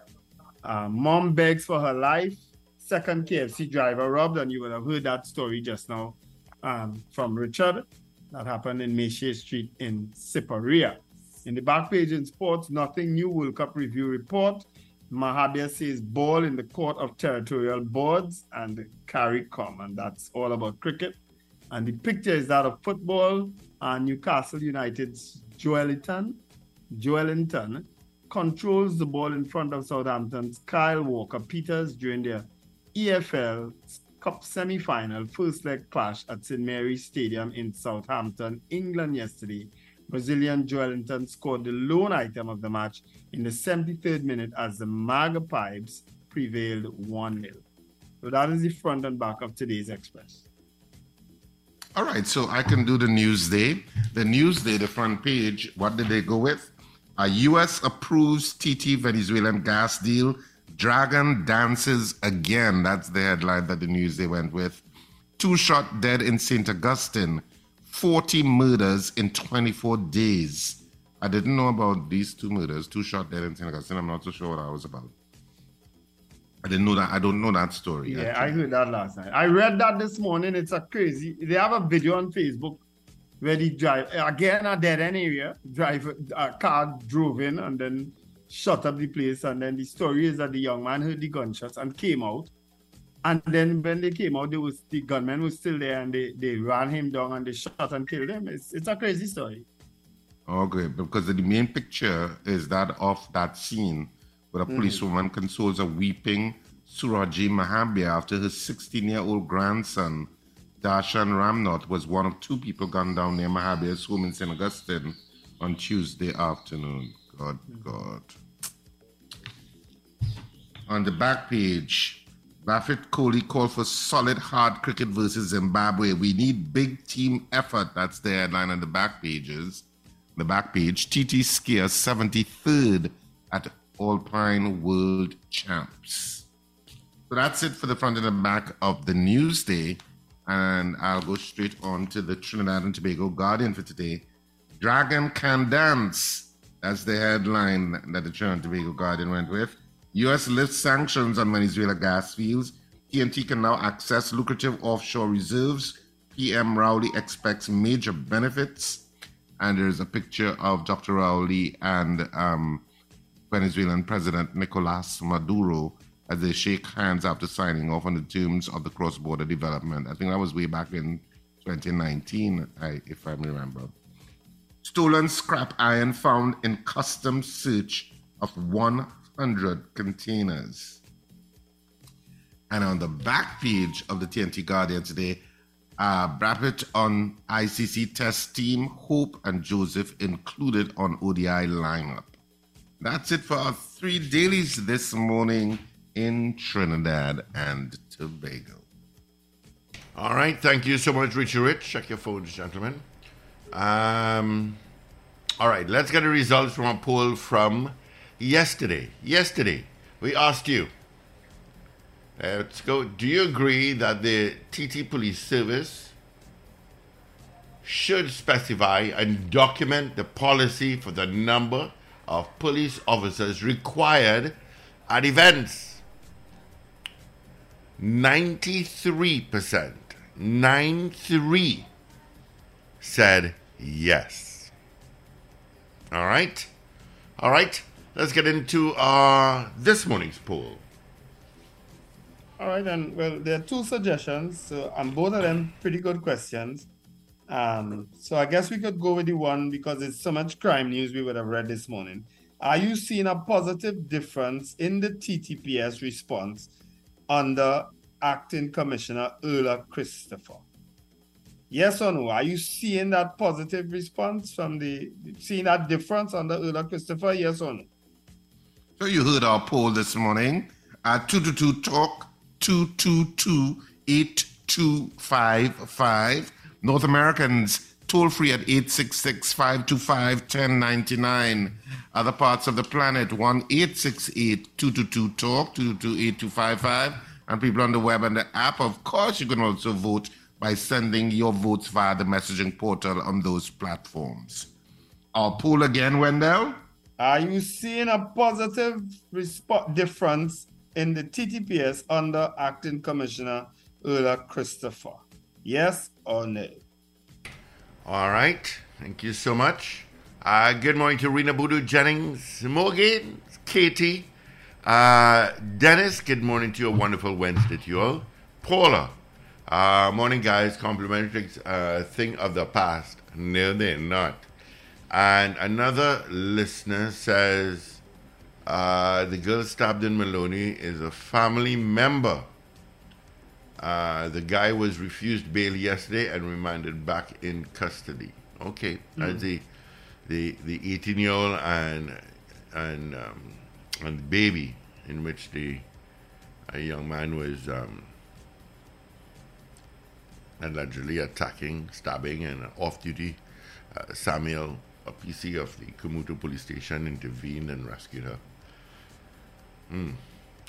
Uh, mom begs for her life. Second KFC driver robbed, and you would have heard that story just now um, from Richard. That happened in Mayshea Street in Siparia. In the back page in sports, nothing new World Cup review report. Mahabir says ball in the court of territorial boards and CARICOM, and that's all about cricket. And the picture is that of football and Newcastle United's Joelinton. Joelinton controls the ball in front of Southampton's Kyle Walker Peters during their EFL Cup semi final first leg clash at St Mary's Stadium in Southampton, England yesterday. Brazilian Joelinton scored the lone item of the match in the 73rd minute as the Magpies prevailed 1 0. So that is the front and back of today's Express. All right, so I can do the Newsday. The Newsday, the front page, what did they go with? A U.S. approves TT Venezuelan gas deal. Dragon dances again. That's the headline that the Newsday went with. Two shot dead in St. Augustine. 40 murders in 24 days. I didn't know about these two murders. Two shot dead in St. Augustine. I'm not so sure what I was about. I didn't know that. I don't know that story. Yeah, actually. I heard that last night. I read that this morning. It's a crazy. They have a video on Facebook where the drive again a dead end area. Driver a car drove in and then shut up the place. And then the story is that the young man heard the gunshots and came out. And then when they came out, there was the gunman was still there and they, they ran him down and they shot and killed him. It's it's a crazy story. Oh, okay, because the main picture is that of that scene where a mm. policewoman consoles a weeping Suraji Mahabir after her 16 year old grandson, Darshan Ramnath, was one of two people gunned down near Mahabir's home in St. Augustine on Tuesday afternoon. God, mm. God. On the back page, Buffett Kohli called for solid hard cricket versus Zimbabwe. We need big team effort. That's the headline on the back pages. The back page, TT Skier 73rd at Alpine World Champs. So that's it for the front and the back of the Newsday. And I'll go straight on to the Trinidad and Tobago Guardian for today. Dragon can dance. That's the headline that the Trinidad and Tobago Guardian went with. U.S. lifts sanctions on Venezuela gas fields. TNT can now access lucrative offshore reserves. PM Rowley expects major benefits. And there's a picture of Dr. Rowley and um, Venezuelan President Nicolas Maduro as they shake hands after signing off on the terms of the cross-border development. I think that was way back in 2019, if I remember. Stolen scrap iron found in custom search of 100 containers. And on the back page of the TNT Guardian today, uh, Brathwaite on ICC test team, Hope and Joseph included on ODI lineup. That's it for our three dailies this morning in Trinidad and Tobago. All right, thank you so much, Richie Rich. Check your phones, gentlemen. Um, all right, let's get the results from a poll from yesterday. Yesterday, we asked you. Let's go. Do you agree that the TT Police Service should specify and document the policy for the number of police officers required at events? 93%, 93 said yes. All right? All right, let's get into uh, this morning's poll. All right, and well, there are two suggestions, so, and both of them pretty good questions. Um, so I guess we could go with the one because it's so much crime news we would have read this morning. Are you seeing a positive difference in the TTPS response under Acting Commissioner Erla Christopher? Yes or no? Are you seeing that positive response from the seeing that difference under Erla Christopher? Yes or no? So you heard our poll this morning. Uh, 222 Talk 222 8255. North Americans toll free at 866 525 1099. Other parts of the planet 1 868 222 Talk 222 8255. And people on the web and the app, of course, you can also vote by sending your votes via the messaging portal on those platforms. Our poll again, Wendell. Are you seeing a positive resp- difference in the TTPS under Acting Commissioner Erla Christopher? Yes or no? All right. Thank you so much. Uh, good morning to Rena Boodoo Jennings, Morgan, Katie, uh, Dennis. Good morning to you. Wonderful Wednesday to you all. Paula. Uh, morning, guys. Complimentary uh, thing of the past. No, they're not. And another listener says uh, the girl stabbed in Maloney is a family member. Uh, the guy was refused bail yesterday and remanded back in custody. Okay, that's the the the 18 year old and and um, and the baby in which the a young man was um, allegedly attacking, stabbing, and off duty uh, Samuel, a PC of the Cumuto police station, intervened and rescued her. Hmm.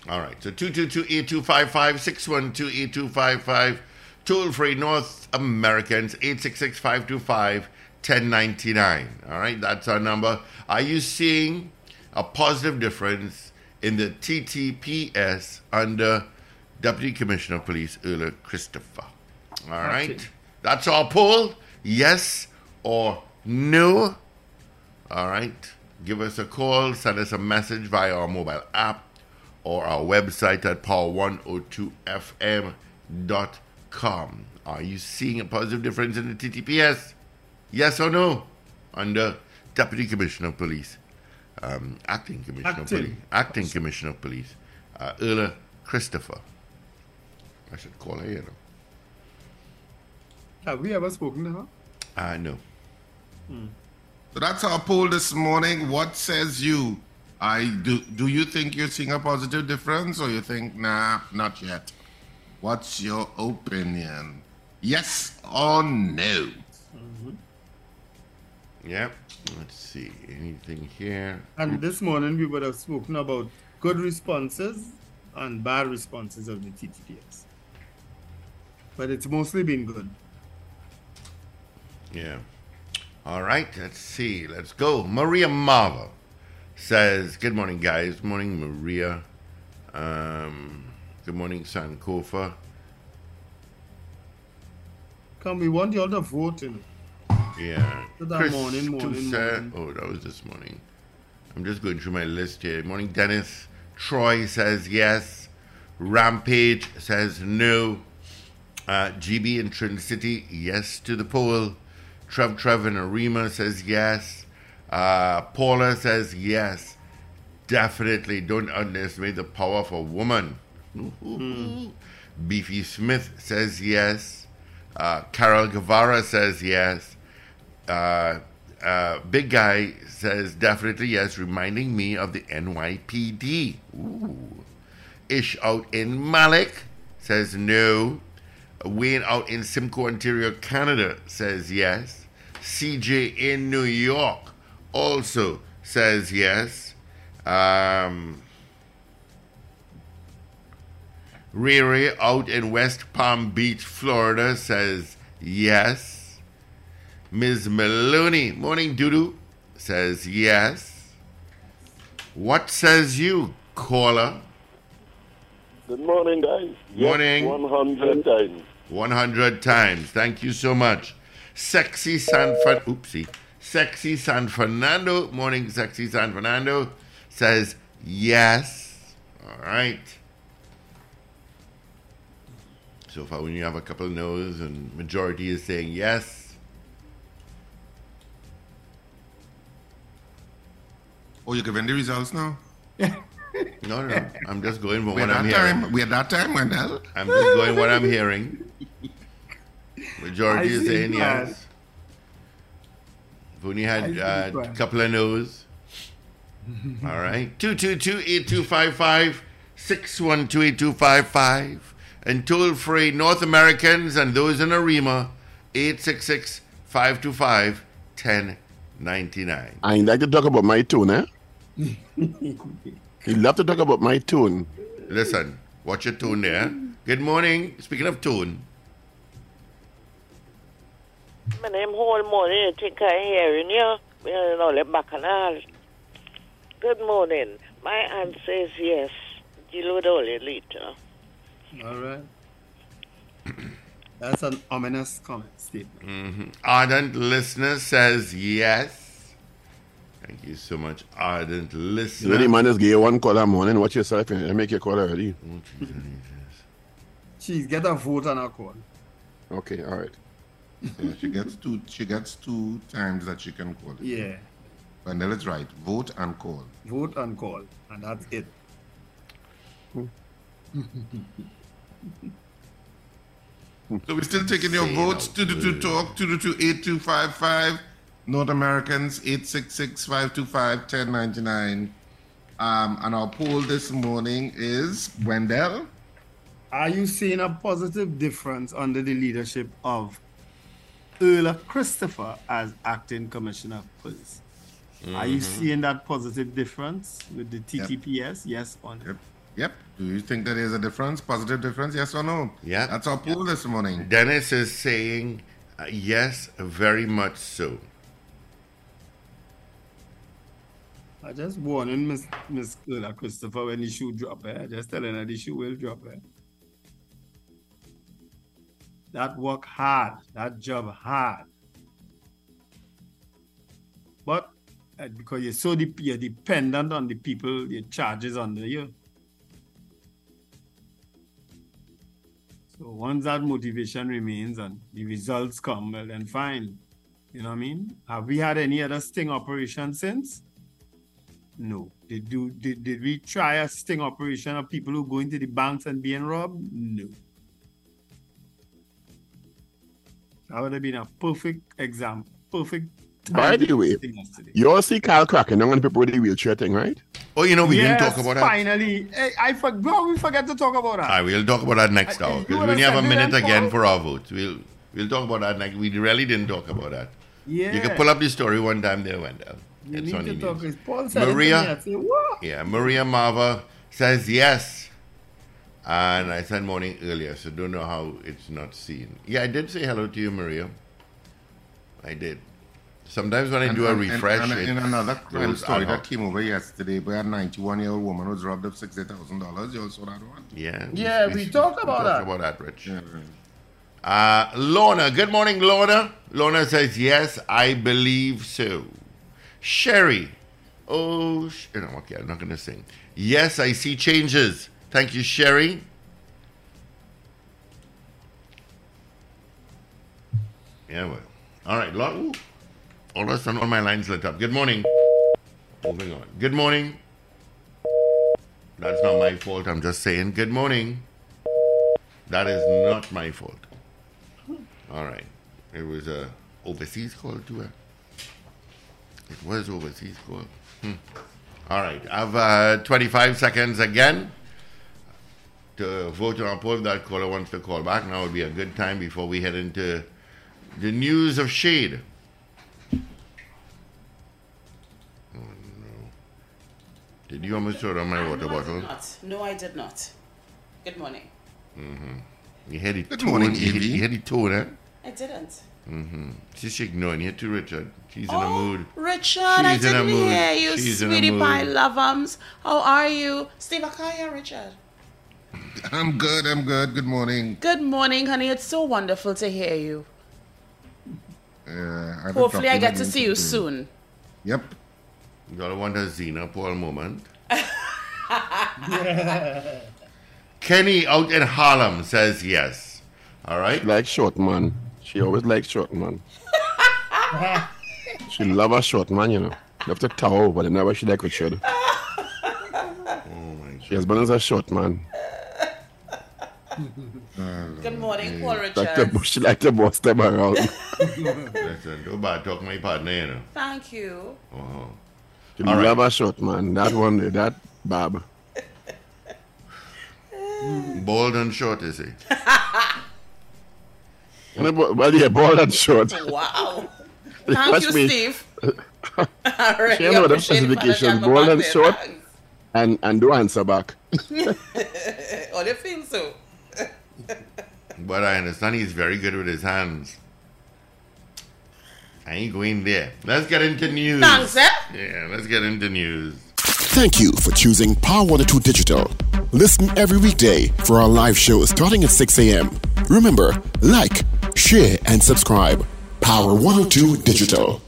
All right. So 222-8255, 612-8255. Toll free North Americans, 866-525-1099. All right. That's our number. Are you seeing a positive difference in the TTPS under Deputy Commissioner of Police Erla Christopher? All right. That's our poll. Yes or no. All right. Give us a call. Send us a message via our mobile app or our website at power102fm.com. Are you seeing a positive difference in the TTPS? Yes or no? Under Deputy Commissioner of Police, um, Acting Commissioner of Acting. Police, Acting Commissioner of Police, uh, Erla Christopher. I should call her, you know. Have we ever spoken to her? I know. So that's our poll this morning. What says you? I do. Do you think you're seeing a positive difference, or you think nah, not yet? What's your opinion? Yes or no? Mm-hmm. Yep. Let's see. Anything here? And this morning we would have spoken about good responses and bad responses of the TTPS. But it's mostly been good. Yeah. All right, let's see. Let's go. Maria Marvel says, Good morning, guys. Morning, Maria. Um, good morning, Sankofa. Come, we want you all to vote in. Yeah. That morning, morning, morning. Oh, that was this morning. I'm just going through my list here. Morning, Dennis. Troy says yes. Rampage says no. Uh, GB in Trincity, yes to the poll. Trev Trev Arima says yes. Uh, Paula says yes. Definitely don't underestimate the power of a woman. Beefy Smith says yes. Uh, Carol Guevara says yes. Uh, uh, Big Guy says definitely yes, reminding me of the NYPD. Ooh. Ish out in Malik says no. Wayne out in Simcoe, Ontario, Canada says yes. CJ in New York also says yes. Um, Riri out in West Palm Beach, Florida says yes. Ms. Maloney, morning doodoo, says yes. What says you, caller? Good morning, guys. Morning. 100 times. 100 times. Thank you so much. Sexy San Fran- oopsie. Sexy San Fernando, morning Sexy San Fernando says yes. All right. So far, when you have a couple of no's and majority is saying yes, Oh, you're giving the results now? no, no, no. I'm just going with We're what I'm that hearing. We're that time, Wendell. I'm just going what I'm hearing. Majority I is saying that. yes. If only had see a that. couple of no's. All right. 222-8255, 612-8255. And toll free North Americans and those in Arima, 866-525-1099. I like to talk about my tune, eh? you love to talk about my tune. Listen, watch your tune there. Good morning. Speaking of tune, My name whole morning. I think I hearing you. You know, the bacchanal. Good morning. My answer is yes. Deal with all your later. All right. That's an ominous comment statement. Mhm. Ardent listener says yes. Thank you so much, ardent You listener. know, the man just gave you one call that morning. Watch yourself and make your call already. She's get a vote on her call. Okay, all right. Yeah, she gets two. She gets two times that she can call. It. Yeah. Wendell is right. Vote and call. Vote and call. And that's it. So we're still taking your Saying votes. out 222 talk 222 8255. North Americans 866 525 1099. Um, and our poll this morning is Wendell. Are you seeing a positive difference under the leadership of Erla Christopher as acting commissioner of police? Are you Mhm. seeing that positive difference with the TTPS? Yes or no? Yep. Yep. Do you think there is a difference? Positive difference? Yes or no? Yeah. That's our poll this morning. Dennis is saying uh, yes, very much so. I just warning Miss Miss Erla Christopher when the shoe drop. Eh? Just telling her the shoe will drop. Eh? That work hard. That job hard. But uh, because you're so dep- you're dependent on the people, your charges under you. So once that motivation remains and the results come, well then fine. You know what I mean? Have we had any other sting operation since? No. Did do did, did we try a sting operation of people who go into the banks and being robbed? No. That would have been a perfect example. Perfect. By time the way, you all see Kyle Kraken, young people with the wheelchair thing, right? Oh, you know, we didn't talk about that. Finally, hey, I forgot. We forget to talk about that. I will talk about that next I- hour because we only have a minute again for our votes. We'll we'll talk about that next. We really didn't talk about that. yeah. You can pull up the story one time there, Wendell. You It's need on to the talk. news. It's Paul said Maria? To me. Say, what? Yeah, Maria Mava says yes. And I said morning earlier, so don't know how it's not seen. Yeah, I did say hello to you, Maria. I did. Sometimes when I And- do a and- and- refresh, and, it in another crime story that came over yesterday by a 91 year old woman was robbed of $60,000. You also that one? Yeah. Yeah, we talked about talked that. about that, Rich. Uh, Lorna, good morning, Lorna. Lorna says, yes, I believe so. Sherry, oh, sh- no, okay, I'm not going to sing. Yes, I see changes. Thank you, Sherry. Yeah, well. All right. Ooh. All of a sudden, all my lines lit up. Good morning. Moving on. Good morning. That's not my fault. I'm just saying good morning. That is not my fault. All right. It was a overseas call to her. It was overseas call. Hmm. All right. I've uh, 25 seconds again to vote on a poll. If that caller wants to call back, now would be a good time before we head into the news of shade. Oh no! Did you almost throw down my water no, I bottle? did not. No, I did not. Good morning. Mm-hmm. You had it. Good tone, morning, you had, Evie. you had it tone, eh? I didn't. Mm-hmm. She's ignoring you too, Richard. She's in a Oh, mood. Richard, I She's in a didn't hear you, She's sweetie mood. pie loveums. How are you? Steve Akaya, Richard. I'm good, I'm good. Good morning. Good morning, honey. It's so wonderful to hear you. Uh, I've Hopefully, I get to see you today. soon. Yep. Y'all want a Zena Paul moment? Kenny out in Harlem says yes. All right. Like short man. She always likes short man. she love a short man, you know. Love to tower, but never she like Richard. Oh my She husband is a short man. Good morning, mm. Paul Like to, Richard. she like to boss them around. Listen, don't bad talk my partner, you know. Thank you. Uh-huh. Oh. She All right. love a short man. That one, there, that Bob. Bald and short, is he? Well, yeah, bald and short. Wow. Thank you, me. Steve. I really She know the appreciate it, specifications, bald and McBath. short, and, and do answer back. Oh, you feel so? But I understand he's very good with his hands. I ain't going there. Let's get into news. Thanks, eh? Yeah, let's get into news. Thank you for choosing Power 102 Digital. Listen every weekday for our live show starting at 6 a.m. Remember, like, share, and subscribe. Power 102 Digital.